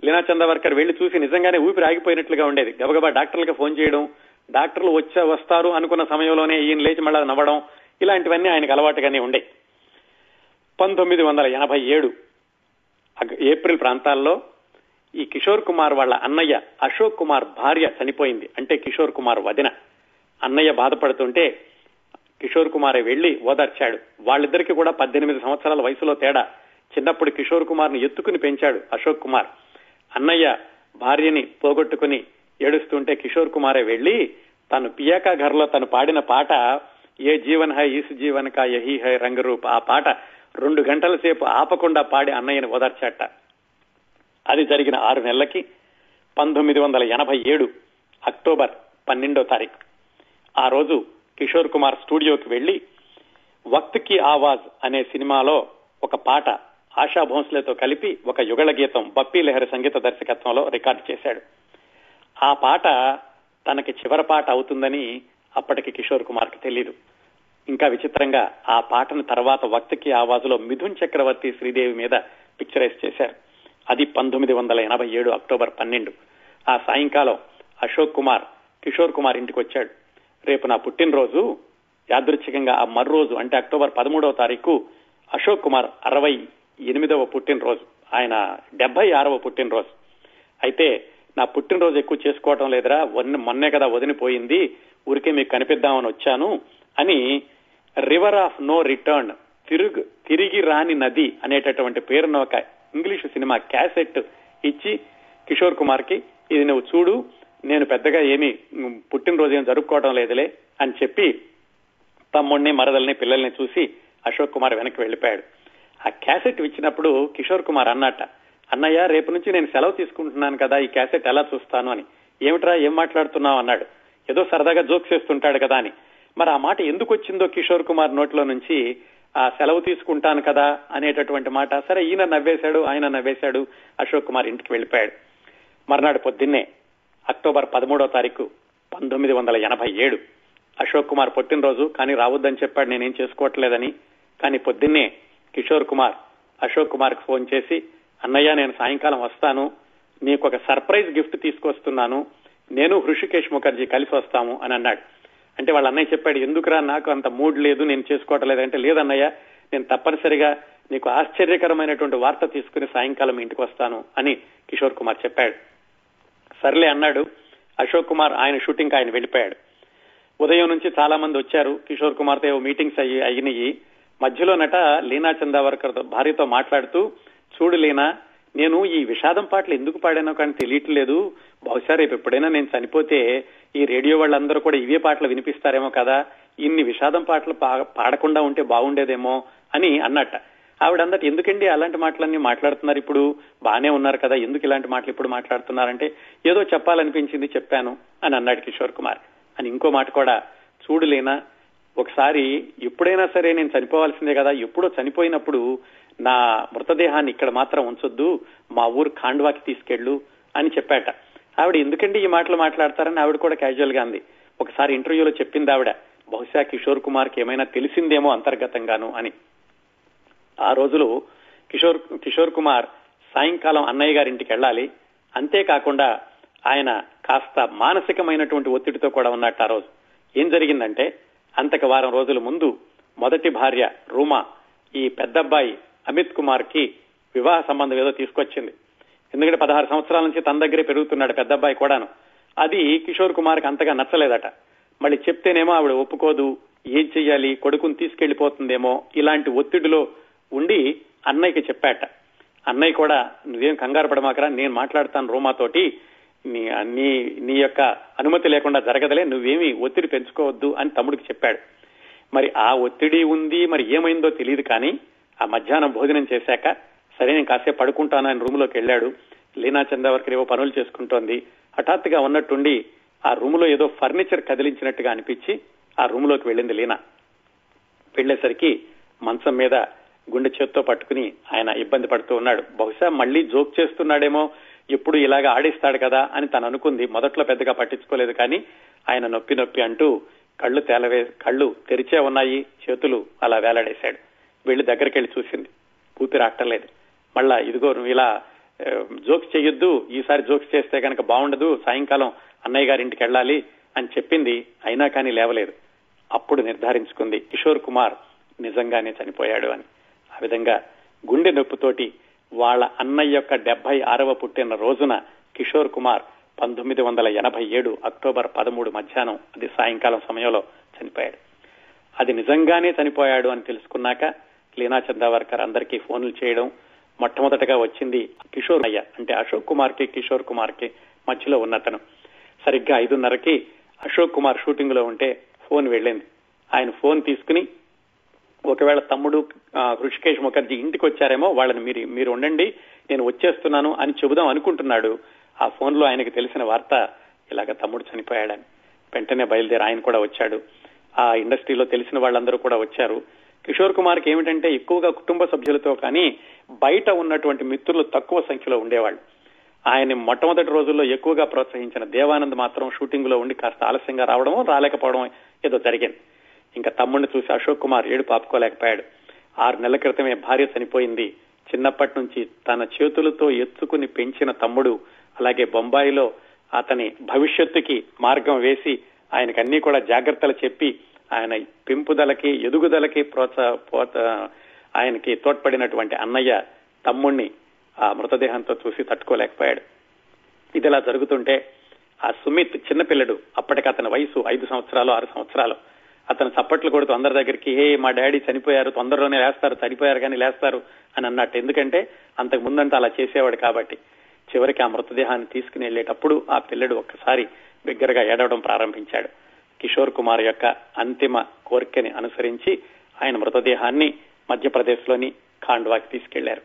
A: లీనా చందవర్కర్ వెళ్ళి చూసి నిజంగానే ఊపిరి ఆగిపోయినట్లుగా ఉండేది. గబగబా డాక్టర్లకు ఫోన్ చేయడం డాక్టర్లు వచ్చా వస్తారు అనుకున్న సమయంలోనే ఈయన లేచి మళ్ళా నవ్వడం ఇలాంటివన్నీ ఆయనకు అలవాటుగానే ఉండే. పంతొమ్మిది వందల ఎనభై ఏడు ఏప్రిల్ ప్రాంతాల్లో ఈ కిషోర్ కుమార్ వాళ్ళ అన్నయ్య అశోక్ కుమార్ భార్య చనిపోయింది. అంటే కిషోర్ కుమార్ వదిన. అన్నయ్య బాధపడుతుంటే కిషోర్ కుమార్ వెళ్ళి ఓదార్చాడు. వాళ్ళిద్దరికి కూడా పద్దెనిమిది సంవత్సరాల వయసులో తేడా. చిన్నప్పుడు కిషోర్ కుమార్ని ఎత్తుకుని పెంచాడు అశోక్ కుమార్. అన్నయ్య భార్యని పోగొట్టుకుని ఏడుస్తుంటే కిషోర్ కుమారే వెళ్ళి తను పియాకా ఘర్లో తను పాడిన పాట ఏ జీవన్ హై ఇసు జీవన్ కా యహీ హై రంగరూప్. ఆ పాట రెండు గంటల సేపు ఆపకుండా పాడి అన్నయ్యని ఓదార్చాట అది జరిగిన ఆరు నెలలకి పంతొమ్మిది వందల ఎనభై ఏడు అక్టోబర్ పన్నెండో తారీఖు. ఆ రోజు కిషోర్ కుమార్ స్టూడియోకి వెళ్ళి వక్త్కి ఆవాజ్ అనే సినిమాలో ఒక పాట ఆశా భోంస్లేతో కలిపి ఒక యుగళ గీతం బప్పీ లెహరి సంగీత దర్శకత్వంలో రికార్డు చేశాడు. ఆ పాట తనకి చివరి పాట అవుతుందని అప్పటికి కిషోర్ కుమార్కి తెలియదు ఇంకా విచిత్రంగా ఆ పాటను తర్వాత వక్తకి ఆవాజులో మిథున్ చక్రవర్తి శ్రీదేవి మీద పిక్చరైజ్ చేశారు. అది పంతొమ్మిది వందల ఎనభై ఏడు అక్టోబర్ పన్నెండు. ఆ సాయంకాలం అశోక్ కుమార్ కిషోర్ కుమార్ ఇంటికి వచ్చాడు. రేపు నా పుట్టినరోజు. యాదృచ్ఛికంగా ఆ మర్రోజు అంటే అక్టోబర్ పదమూడవ తారీఖు అశోక్ కుమార్ అరవై ఎనిమిదవ పుట్టినరోజు. ఆయన డెబ్బై ఆరవ పుట్టినరోజు. అయితే నా పుట్టినరోజు ఎక్కువ చేసుకోవటం లేదురా. మొన్నే కదా వదిలిపోయింది. ఊరికే మీకు కనిపిద్దామని వచ్చాను అని రివర్ ఆఫ్ నో రిటర్న్ తిరుగు తిరిగి రాని నది అనేటటువంటి పేరున ఒక ఇంగ్లీష్ సినిమా క్యాసెట్ ఇచ్చి కిషోర్ కుమార్కి ఇది నువ్వు చూడు నేను పెద్దగా ఏమి పుట్టినరోజు ఏం జరుపుకోవడం లేదులే అని చెప్పి తమ్ముడిని మరదల్ని పిల్లల్ని చూసి అశోక్ కుమార్ వెనక్కి వెళ్ళిపోయాడు ఆ క్యాసెట్ ఇచ్చినప్పుడు కిషోర్ కుమార్ అన్నట అన్నయ్య రేపు నుంచి నేను సెలవు తీసుకుంటున్నాను కదా ఈ క్యాసెట్ ఎలా చూస్తాను అని. ఏమిట్రా ఏం మాట్లాడుతున్నావు? అన్నాడు. ఏదో సరదాగా జోక్స్ చేస్తుంటాడు కదా అని. మరి ఆ మాట ఎందుకు వచ్చిందో కిషోర్ కుమార్ నోట్లో నుంచి ఆ సెలవు తీసుకుంటాను కదా అనేటటువంటి మాట. సరే ఈయన నవ్వేశాడు ఆయన నవ్వేశాడు అశోక్ కుమార్ ఇంటికి వెళ్ళిపోయాడు. మర్నాడు పొద్దున్నే అక్టోబర్ పదమూడో తారీఖు పంతొమ్మిది వందల ఎనభై ఏడు. అశోక్ కుమార్ పుట్టినరోజు కానీ రావద్దని చెప్పాడు నేనేం చేసుకోవట్లేదని. కానీ పొద్దున్నే కిషోర్ కుమార్ అశోక్ కుమార్కు ఫోన్ చేసి అన్నయ్య నేను సాయంకాలం వస్తాను నీకు ఒక సర్ప్రైజ్ గిఫ్ట్ తీసుకొస్తున్నాను నేను హృషికేష్ ముఖర్జీ కలిసి వస్తాము అని అన్నాడు. అంటే వాళ్ళ అన్నయ్య చెప్పాడు ఎందుకురా నాకు అంత మూడ్ లేదు నేను చేసుకోవటం లేదంటే లేదన్నయ్య నేను తప్పనిసరిగా నీకు ఆశ్చర్యకరమైనటువంటి వార్త తీసుకుని సాయంకాలం ఇంటికి వస్తాను అని కిషోర్ కుమార్ చెప్పాడు. సర్లే అన్నాడు. అశోక్ కుమార్ ఆయన షూటింగ్ ఆయన వెళ్ళిపోయాడు. ఉదయం నుంచి చాలా మంది వచ్చారు. కిషోర్ కుమార్తో ఏవో మీటింగ్స్ అయ్యి అయినాయి. మధ్యలో నట లీనా చందావర్కర్ భార్యతో మాట్లాడుతూ చూడు లీనా నేను ఈ విషాదం పాటలు ఎందుకు పాడానో కానీ తెలియట్లేదు. బహుశా రేపు ఎప్పుడైనా నేను చనిపోతే ఈ రేడియో వాళ్ళందరూ కూడా ఇవే పాటలు వినిపిస్తారేమో కదా ఇన్ని విషాదం పాటలు పాడకుండా ఉంటే బాగుండేదేమో అని అన్నట్ట. ఆవిడ అందట ఎందుకండి అలాంటి మాటలన్నీ మాట్లాడుతున్నారు ఇప్పుడు? బానే ఉన్నారు కదా ఎందుకు ఇలాంటి మాటలు ఇప్పుడు మాట్లాడుతున్నారంటే ఏదో చెప్పాలనిపించింది చెప్పాను అని అన్నాడు కిషోర్ కుమార్. అని ఇంకో మాట కూడా చూడలేనా ఒకసారి ఎప్పుడైనా సరే నేను చనిపోవాల్సిందే కదా ఎప్పుడో చనిపోయినప్పుడు నా మృతదేహాన్ని ఇక్కడ మాత్రం ఉంచొద్దు మా ఊరు ఖాండ్వాకి తీసుకెళ్ళు అని చెప్పాట. ఆవిడ ఎందుకండి ఈ మాటలు మాట్లాడతారని ఆవిడ కూడా క్యాజువల్గా అంది. ఒకసారి ఇంటర్వ్యూలో చెప్పింది ఆవిడ బహుశా కిషోర్ కుమార్కి ఏమైనా తెలిసిందేమో అంతర్గతంగాను అని. ఆ రోజులు కిషోర్ కిషోర్ కుమార్ సాయంకాలం అన్నయ్య గారింటికి వెళ్ళాలి. అంతేకాకుండా ఆయన కాస్త మానసికమైనటువంటి ఒత్తిడితో కూడా ఉన్నట్టు ఆ రోజు. ఏం జరిగిందంటే అంతకు వారం రోజుల ముందు మొదటి భార్య రూమా ఈ పెద్దబ్బాయి అమిత్ కుమార్కి వివాహ సంబంధం ఏదో తీసుకొచ్చింది. ఎందుకంటే పదహారు సంవత్సరాల నుంచి తన దగ్గరే పెరుగుతున్నాడు పెద్దబ్బాయి కూడాను. అది కిషోర్ కుమార్కి అంతగా నచ్చలేదట. మళ్ళీ చెప్తేనేమో ఆవిడ ఒప్పుకోదు ఏం చెయ్యాలి కొడుకుని తీసుకెళ్ళిపోతుందేమో ఇలాంటి ఒత్తిడిలో ఉండి అన్నయ్యకి చెప్పాట. అన్నయ్య కూడా నువ్వేం కంగారు పడమాకరా నేను మాట్లాడతాను రోమాతోటి. నీ నీ నీ యొక్క అనుమతి లేకుండా జరగదలే నువ్వేమి ఒత్తిడి పెంచుకోవద్దు అని తమ్ముడికి చెప్పాడు. మరి ఆ ఒత్తిడి ఉంది మరి ఏమైందో తెలియదు కానీ ఆ మధ్యాహ్నం భోజనం చేశాక సరే నేను కాసేపు పడుకుంటాను ఆయన రూమ్లోకి వెళ్ళాడు. లీనా చందావర్కర్ ఏవో పనులు చేసుకుంటోంది. హఠాత్తుగా ఉన్నట్టుండి ఆ రూమ్లో ఏదో ఫర్నిచర్ కదిలించినట్టుగా అనిపించి ఆ రూమ్లోకి వెళ్ళింది లీనా. వెళ్ళేసరికి మంచం మీద గుండె చేత్తో పట్టుకుని ఆయన ఇబ్బంది పడుతూ ఉన్నాడు. బహుశా మళ్ళీ జోక్ చేస్తున్నాడేమో ఎప్పుడు ఇలాగా ఆడిస్తాడు కదా అని తను అనుకుంది. మొదట్లో పెద్దగా పట్టించుకోలేదు కానీ ఆయన నొప్పి నొప్పి అంటూ కళ్ళు తేలవే కళ్ళు తెరిచే ఉన్నాయి చేతులు అలా వేలాడేశాడు. వెళ్ళి దగ్గరికి వెళ్ళి చూసింది. పూర్తి రాట్టలేదు మళ్ళా ఇదిగో నువ్వు ఇలా జోక్స్ చేయొద్దు ఈసారి జోక్స్ చేస్తే కనుక బాగుండదు సాయంకాలం అన్నయ్య గారింటికి వెళ్ళాలి అని చెప్పింది అయినా కానీ లేవలేదు. అప్పుడు నిర్ధారించుకుంది కిషోర్ కుమార్ నిజంగానే చనిపోయాడు అని. ఆ విధంగా గుండె నొప్పితోటి వాళ్ళ అన్నయ్య యొక్క డెబ్బై ఆరవ పుట్టిన రోజున కిషోర్ కుమార్ పంతొమ్మిది వందల ఎనభై ఏడు అక్టోబర్ పదమూడు మధ్యాహ్నం అది సాయంకాలం సమయంలో చనిపోయాడు. అది నిజంగానే చనిపోయాడు అని తెలుసుకున్నాక లీనా చందావర్కర్ అందరికీ ఫోన్లు చేయడం మొట్టమొదటగా వచ్చింది కిషోర్ అయ్య అంటే అశోక్ కుమార్కి కిషోర్ కుమార్కి మధ్యలో ఉన్నతను. సరిగ్గా ఐదున్నరకి అశోక్ కుమార్ షూటింగ్లో ఉంటే ఫోన్ వెళ్ళింది. ఆయన ఫోన్ తీసుకుని ఒకవేళ తమ్ముడు హృషికేష్ ముఖర్జీ ఇంటికి వచ్చారేమో వాళ్ళని మీరు మీరు ఉండండి నేను వచ్చేస్తున్నాను అని చెబుదాం అనుకుంటున్నాడు. ఆ ఫోన్లో ఆయనకు తెలిసిన వార్త ఇలాగ తమ్ముడు చనిపోయాడని. వెంటనే బయలుదేరి ఆయన కూడా వచ్చాడు. ఆ ఇండస్ట్రీలో తెలిసిన వాళ్ళందరూ కూడా వచ్చారు. కిషోర్ కుమార్కి ఏమిటంటే ఎక్కువగా కుటుంబ సభ్యులతో కానీ బయట ఉన్నటువంటి మిత్రులు తక్కువ సంఖ్యలో ఉండేవాళ్ళు. ఆయన మొట్టమొదటి రోజుల్లో ఎక్కువగా ప్రోత్సహించిన దేవానంద్ మాత్రం షూటింగ్లో ఉండి కాస్త ఆలస్యంగా రావడం రాలేకపోవడం ఏదో జరిగింది. ఇంకా తమ్ముడిని చూసి అశోక్ కుమార్ ఏడు పాపుకోలేకపోయాడు ఆరు నెలల క్రితమే భార్య చనిపోయింది. చిన్నప్పటి నుంచి తన చేతులతో ఎత్తుకుని పెంచిన తమ్ముడు అలాగే బొంబాయిలో అతని భవిష్యత్తుకి మార్గం వేసి ఆయనకు అన్ని కూడా జాగ్రత్తలు చెప్పి ఆయన పెంపుదలకి ఎదుగుదలకి ప్రోత్సాహ ఆయనకి తోడ్పడినటువంటి అన్నయ్య తమ్ముణ్ణి ఆ మృతదేహంతో చూసి తట్టుకోలేకపోయాడు. ఇదిలా జరుగుతుంటే ఆ సుమిత్ చిన్నపిల్లడు అప్పటికి అతని వయసు ఐదు సంవత్సరాలు ఆరు సంవత్సరాలు. అతను చప్పట్లు కొడుతూ అందరి దగ్గరికి హే మా డాడీ చనిపోయారు తొందరలోనే లేస్తారు చనిపోయారు కానీ లేస్తారు అని అన్నట్టు. ఎందుకంటే అంతకు ముందంతా అలా చేసేవాడు కాబట్టి. చివరికి ఆ మృతదేహాన్ని తీసుకుని వెళ్ళేటప్పుడు ఆ పిల్లడు ఒక్కసారి బిగ్గరగా ఏడవడం ప్రారంభించాడు. కిషోర్ కుమార్ యొక్క అంతిమ కోరికని అనుసరించి ఆయన మృతదేహాన్ని మధ్యప్రదేశ్లోని ఖాండ్వాకి తీసుకెళ్ళారు.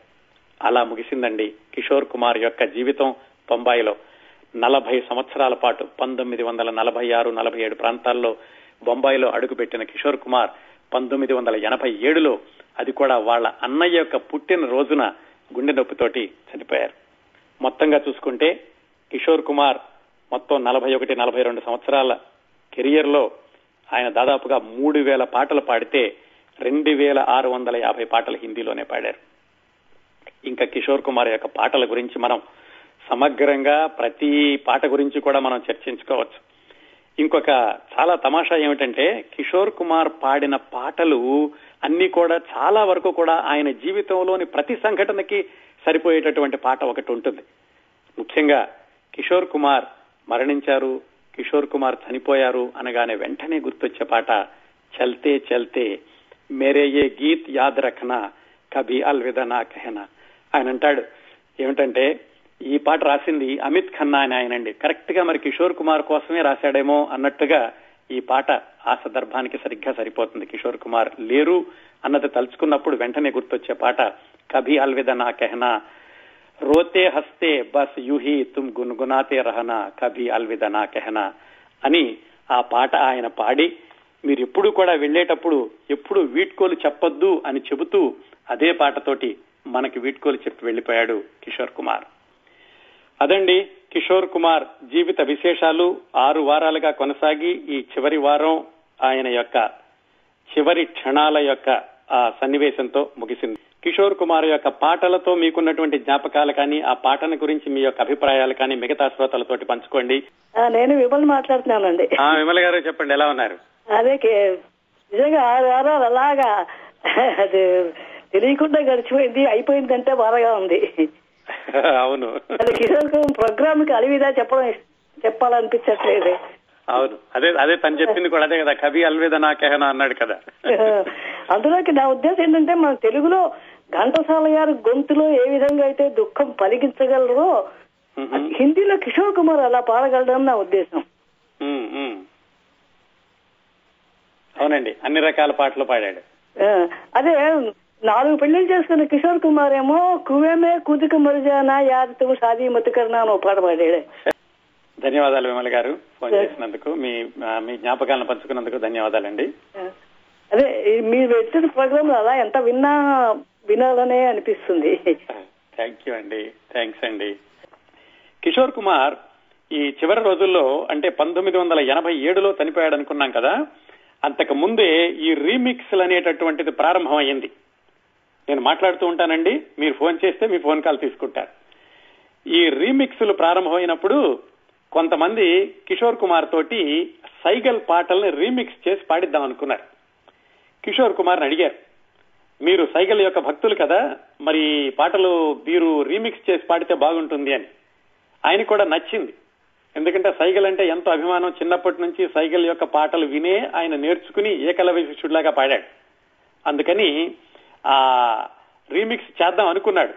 A: అలా ముగిసిందండి కిషోర్ కుమార్ యొక్క జీవితం బొంబాయిలో నలభై సంవత్సరాల పాటు పంతొమ్మిది వందల నలభై ఆరు నలభై ఏడు ప్రాంతాల్లో బొంబాయిలో అడుగుపెట్టిన కిషోర్ కుమార్ పంతొమ్మిది వందల ఎనభై ఏడులో అది కూడా వాళ్ళ అన్నయ్య యొక్క పుట్టిన రోజున గుండె నొప్పితోటి చనిపోయారు. మొత్తంగా చూసుకుంటే కిషోర్ కుమార్ మొత్తం నలభై ఒకటి నలభై రెండు సంవత్సరాల కెరియర్లో ఆయన దాదాపుగా మూడు వేల పాటలు పాడితే రెండు వేల ఆరు వందల యాభై పాటలు హిందీలోనే పాడారు. ఇంకా కిషోర్ కుమార్ యొక్క పాటల గురించి మనం సమగ్రంగా ప్రతి పాట గురించి కూడా మనం చర్చించుకోవచ్చు. ఇంకొక చాలా తమాషా ఏమిటంటే కిషోర్ కుమార్ పాడిన పాటలు అన్ని కూడా చాలా వరకు కూడా ఆయన జీవితంలోని ప్రతి సంఘటనకి సరిపోయేటటువంటి పాట ఒకటి ఉంటుంది. ముఖ్యంగా కిషోర్ కుమార్ మరణించారు కిషోర్ కుమార్ చనిపోయారు అనగానే వెంటనే గుర్తొచ్చే పాట చల్తే చల్తే మేరే ఏ గీత్ యాద్ రఖనా కభీ అల్విదా నా కహనా. ఆయన అంటాడు ఏమిటంటే ఈ పాట రాసింది అమిత్ ఖన్నా అని ఆయనండి. కరెక్ట్గా మరి కిషోర్ కుమార్ కోసమే రాశాడేమో అన్నట్టుగా ఈ పాట ఆ సందర్భానికి సరిగ్గా సరిపోతుంది. కిషోర్ కుమార్ లేరు అన్నది తలుచుకున్నప్పుడు వెంటనే గుర్తొచ్చే పాట కభీ అల్విదా నా కెహనా రోతే హస్తే బస్ యూహి తుమ్ గున్గునాతే రహనా కభీ అల్విద నా కెహనా అని ఆ పాట ఆయన పాడి మీరు ఎప్పుడు కూడా వెళ్ళేటప్పుడు ఎప్పుడు వీడ్కోలు చెప్పొద్దు అని చెబుతూ అదే పాటతోటి మనకి వీడ్కోలు చెప్పి వెళ్ళిపోయాడు కిషోర్ కుమార్. అదండి కిషోర్ కుమార్ జీవిత విశేషాలు ఆరు వారాలుగా కొనసాగి ఈ చివరి వారం ఆయన యొక్క చివరి క్షణాల యొక్క ఆ సన్నివేశంతో ముగిసింది. కిషోర్ కుమార్ యొక్క పాటలతో మీకున్నటువంటి జ్ఞాపకాలు కానీ ఆ పాటను గురించి మీ యొక్క అభిప్రాయాలు కానీ మిగతా శ్రోతలతోటి పంచుకోండి.
B: నేను విమల్ మాట్లాడుతున్నానండి.
A: ఆ విమల గారు చెప్పండి ఎలా ఉన్నారు?
B: అదే నిజంగా ఆరు వారాలు అలాగా. అది తెలియకుండా గడిచిపోయింది అయిపోయిందంటే బాధగా ఉంది.
A: అవును.
B: ప్రోగ్రామ్కి అలివిదా చెప్పడం చెప్పాలనిపించట్లేదు.
A: అవును. అదే అదే తను చెప్పింది కూడా అదే కదా కవి అల్వేద నాకేహనా అన్నాడు కదా.
B: అందులోకి నా ఉద్దేశం ఏంటంటే మన తెలుగులో ఘంటసాల గారు గొంతులో ఏ విధంగా అయితే దుఃఖం పలికించగలరో
A: మ్మ్.
B: హిందీలో కిషోర్ కుమార్ అలా పాడగలడని నా ఉద్దేశం.
A: అవునండి అన్ని రకాల పాటలు పాడాడు.
B: అదే నాలుగు పెళ్ళిళ్ళు చేసుకున్న కిషోర్ కుమార్ ఏమో కువేమే కుదుక మరిజానా యాదతో షాదీ మతుకర్నా అని ఒక పాట పాడాడు.
A: ధన్యవాదాలు విమల గారు ఫోన్ చేసినందుకు. మీ మీ జ్ఞాపకాలను పంచుకున్నందుకు ధన్యవాదాలండి.
B: అదే మీరు పెట్టిన ప్రోగ్రామ్ అలా ఎంత విన్నా వినాలనే అనిపిస్తుంది.
A: థ్యాంక్ యూ అండి థ్యాంక్స్ అండి. కిషోర్ కుమార్ ఈ చివరి రోజుల్లో అంటే పంతొమ్మిది వందల ఎనభై ఏడులో చనిపోయాడు అనుకున్నాం కదా అంతకు ముందే ఈ రీమిక్స్లు అనేటటువంటిది ప్రారంభమైంది నేను మాట్లాడుతూ ఉంటానండి మీరు ఫోన్ చేస్తే మీ ఫోన్ కాల్ తీసుకుంటారు. ఈ రీమిక్స్లు ప్రారంభమైనప్పుడు కొంతమంది కిషోర్ కుమార్ తోటి సైగల్ పాటల్ని రీమిక్స్ చేసి పాడిద్దాం అనుకున్నారు. కిషోర్ కుమార్ని అడిగారు మీరు సైగల్ యొక్క భక్తులు కదా మరి పాటలు మీరు రీమిక్స్ చేసి పాడితే బాగుంటుంది అని. ఆయన కూడా నచ్చింది. ఎందుకంటే సైగల్ అంటే ఎంతో అభిమానం. చిన్నప్పటి నుంచి సైకిల్ యొక్క పాటలు వినే ఆయన నేర్చుకుని ఏకలవ్య శిష్యుడిలాగా పాడాడు. అందుకని ఆ రీమిక్స్ చేద్దాం అనుకున్నాడు.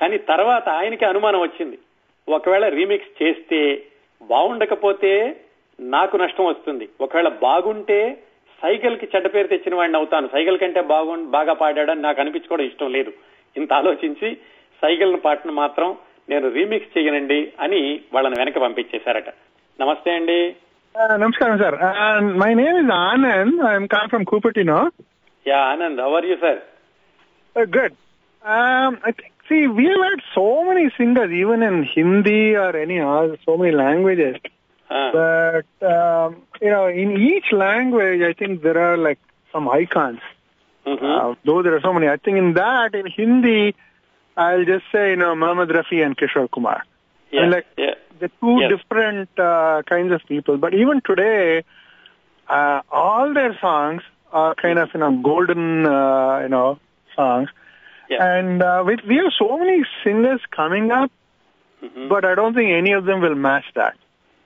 A: కానీ తర్వాత ఆయనకి అనుమానం వచ్చింది. ఒకవేళ రీమిక్స్ చేస్తే బాగుండకపోతే నాకు నష్టం వస్తుంది. ఒకవేళ బాగుంటే సైకిల్కి చెడ్డ పేరు తెచ్చిన వాడిని అవుతాను. సైకిల్ కంటే బాగు బాగా పాడాడని నాకు అనిపించుకోవడం ఇష్టం లేదు. ఇంత ఆలోచించి సైకిల్ పాటను మాత్రం నేను రీమిక్స్ చేయనండి అని వాళ్ళని వెనక పంపించేశారట నమస్తే అండి
C: Uh, Namaskaram, sir. Uh, my name is Anand. I'm come from Cupertino.
A: Yeah Anand how are you sir
C: Uh, good. Um, I think, see, we have had so many singers, even in Hindi or any other, so many languages. But, um, you know, in each language, I think there are like some icons. Uh, though there are so many. I think in that, in Hindi, I'll just say, you know, Muhammad Rafi and Kishore Kumar. And like, the two
A: Yes.
C: different uh, kinds of people. But even today, uh, all their songs are kind of you know golden uh, you know songs,
A: Yeah.
C: and uh, we we have so many singers coming up, but I don't think any of them will match that.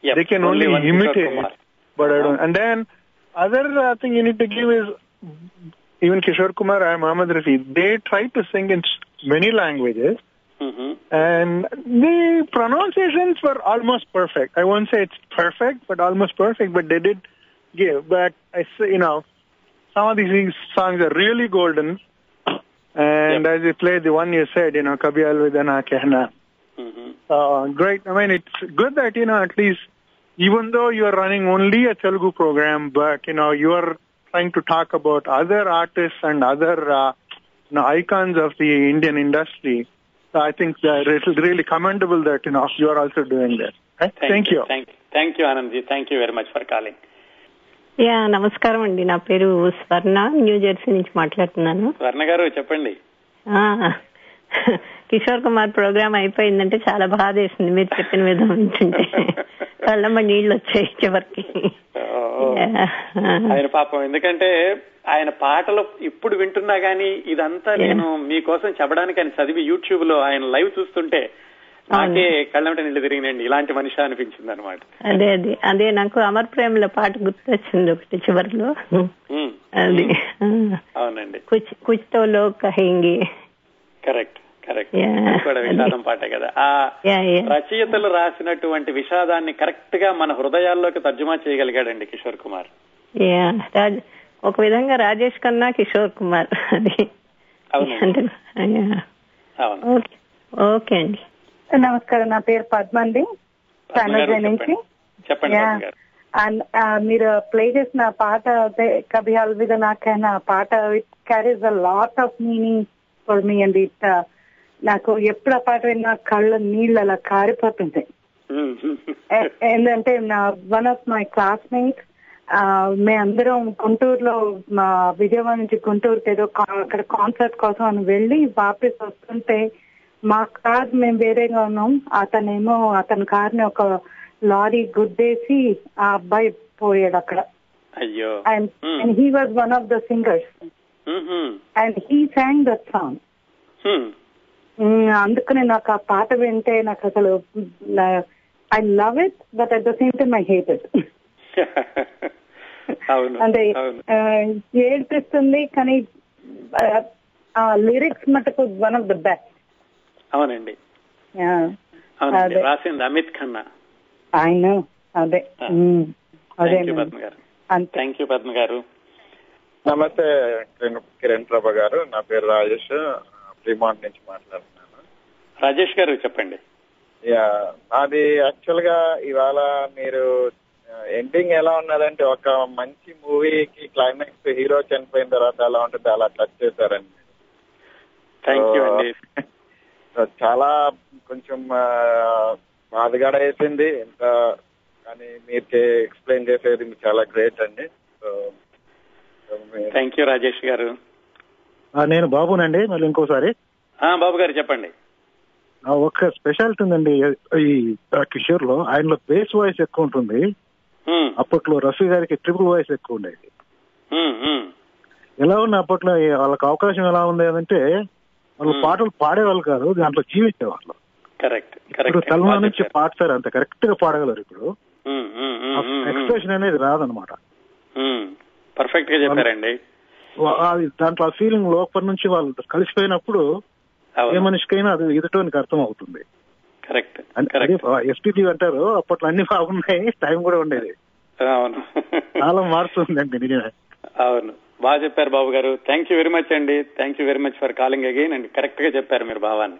C: They can only, imitate, but I don't. And then other uh, thing you need to give is even Kishore Kumar and Muhammad Rafi. They try to sing in many languages. And the pronunciations were almost perfect. I won't say it's perfect, but almost perfect. But they did give. But I say, you know, some of these songs are really golden. And as you played the one you said, you know, Kabhi Alvida Na Kehna. Uh, great. I mean, it's good that, you know, at least, even though you are running only a Telugu program, but, you know, you are trying to talk about other artists and other, uh, you know, icons of the Indian industry. So I think that it is really commendable that, you know, you are also doing that. Right? Thank, you.
A: Thank you Anand ji thank you very much for calling
D: yeah నమస్కారం అండి నా పేరు స్వర్ణ న్యూ జెర్సీ నుంచి మాట్లాడుతున్నాను
A: వర్ణ గారు చెప్పండి
D: ఆ, కిషోర్ కుమార్ ప్రోగ్రామ్ అయిపోయిందంటే చాలా బాధ వేసింది. మీరు చెప్పిన విధం వింటుంటే కళ్ళమ్మ నీళ్ళు వచ్చాయి చివరికి.
A: ఆయన పాపం. ఎందుకంటే ఆయన పాటలు ఇప్పుడు వింటున్నా గానీ ఇదంతా నేను మీకోసం చెప్పడానికి ఆయన చదివి యూట్యూబ్లో ఆయన లైవ్ చూస్తుంటే నాకే కళ్ళంట నీళ్ళు తిరిగినండి ఇలాంటి మనిషి అనిపించింది అనమాట
D: అదే అదే. అదే నాకు అమర్ ప్రేమలో పాట గుర్తొచ్చింది ఒకటి చివరిలో. అది.
A: అవునండి.
D: కుచ్ కుచ్తో లోగ్ కహేంగే
A: కరెక్ట్ కరెక్ట్
D: Yeah.
A: కూడా విషాదం పాటే కదా. ఆ రచయితలు రాసినటువంటి విషాదాన్ని కరెక్ట్గా మన హృదయాల్లోకి తర్జుమా చేయగలిగాడండి కిషోర్ కుమార్.
D: ఒక విధంగా రాజేష్ కన్నా కిషోర్ కుమార్ అది.
A: అవును
D: అంటే యా.
A: అవును.
D: ఓకే అండి.
E: నమస్కారం నా పేరు పద్మ అండి నుంచి.
A: చెప్పండి
E: ఆ, మీరు ప్లే చేసిన పాట కభి అల్విద నాకైనా పాట it carries a lot of meaning for me and నాకు ఎప్పుడు పాట విన్నా కళ్ళ నీళ్ళు అలా కారిపోతుంటాయి. ఏ- ఏంటంటే నా వన్ ఆఫ్ మై క్లాస్మేట్స్ ఆ, మేమందరం గుంటూరులో మా విజయవాడ నుంచి గుంటూరుకి ఏదో అక్కడ కాన్సర్ట్ కోసం అని వెళ్ళి వాపస్ వస్తుంటే మా కార్ మేము వేరేగా ఉన్నాం. అతనేమో అతని కార్ని ఒక లారీ గుద్దేసి ఆ అబ్బాయి పోయాడు అక్కడ.
A: అయ్యో.
E: And he was one of the singers
A: hmm.
E: And he sang that song
A: hmm.
E: అందుకని నాకు ఆ పాట వింటే నాకు అసలు I love it but at the same time I hate it
A: అవును
E: అంటే
A: అవును.
E: ఆ, ఏడ్పిస్తుంది కానీ ఆ లిరిక్స్ మటుకు వన్ ఆఫ్ ద బెస్ట్
A: అవునండి. అవునండి
E: అదే.
A: రాసింది అమిత్ ఖన్నా.
E: ఆయన అదే. ఉమ్, అదే
A: థ్యాంక్ యూ పద్మ గారు
E: అంతే.
A: థ్యాంక్ యూ పద్మ గారు
F: నమస్తే కిరణ్- ప్రభ గారు. నా పేరు రాజేష్. ఫ్రీమాంట్ నుంచి మాట్లాడుతున్నాను.
A: రాజేష్ గారు చెప్పండి.
F: యా నాది యాక్చువల్గా ఇవాళ మీరు ఎండింగ్ ఎలా ఉన్నదంటే ఒక మంచి మూవీకి క్లైమాక్స్ హీరో చనిపోయిన తర్వాత ఎలా ఉంటుంది అలా టచ్ చేశారండి.
A: థ్యాంక్ యూ అండి.
F: చాలా కొంచెం బాధగాడ వేసింది ఇంత కానీ మీరు ఎక్స్ప్లెయిన్ చేసేది మీకు చాలా గ్రేట్ అండి.
A: థ్యాంక్ యూ రాజేష్ గారు
G: నేను బాబునండి మళ్ళీ ఇంకోసారి
A: బాబు గారు చెప్పండి
G: ఒక స్పెషాలిటీ ఉందండి ఈ కిషోర్లో ఆయనలో బేస్ వాయిస్ ఎక్కువ ఉంటుంది. అప్పట్లో రఫీ గారికి ట్రిపుల్ వాయిస్ ఎక్కువ ఉండేది. ఎలా ఉన్న అప్పట్లో వాళ్ళకి అవకాశం ఎలా ఉంది అంటే వాళ్ళు. పాటలు పాడేవాళ్ళు కాదు దాంట్లో జీవించేవాళ్ళు
A: కరెక్ట్
G: ఇప్పుడు తలమా నుంచి. పాడతారు అంత కరెక్ట్గా పాడగలరు ఇప్పుడు. ఎక్స్ప్రెషన్ అనేది రాదనమాట.
A: పర్ఫెక్ట్గా చెప్పారండి.
G: దాంట్లో ఆ ఫీలింగ్ లోపల నుంచి వాళ్ళు కలిసిపోయినప్పుడు ఏ మనిషికైనా అది ఎదుటోనికి అర్థం అవుతుంది
A: కరెక్ట్
G: ఎస్పీజీ అంటారు అప్పట్లో అన్ని బాగున్నాయి టైం కూడా ఉండేది.
A: అవును.
G: కాలం మారుతుందండి నిజమే.
A: అవును. బాగా చెప్పారు బాబు గారు. థ్యాంక్ యూ వెరీ మచ్ అండి. Thank you very much for calling again and. కరెక్ట్గా చెప్పారు మీరు భావాన్ని.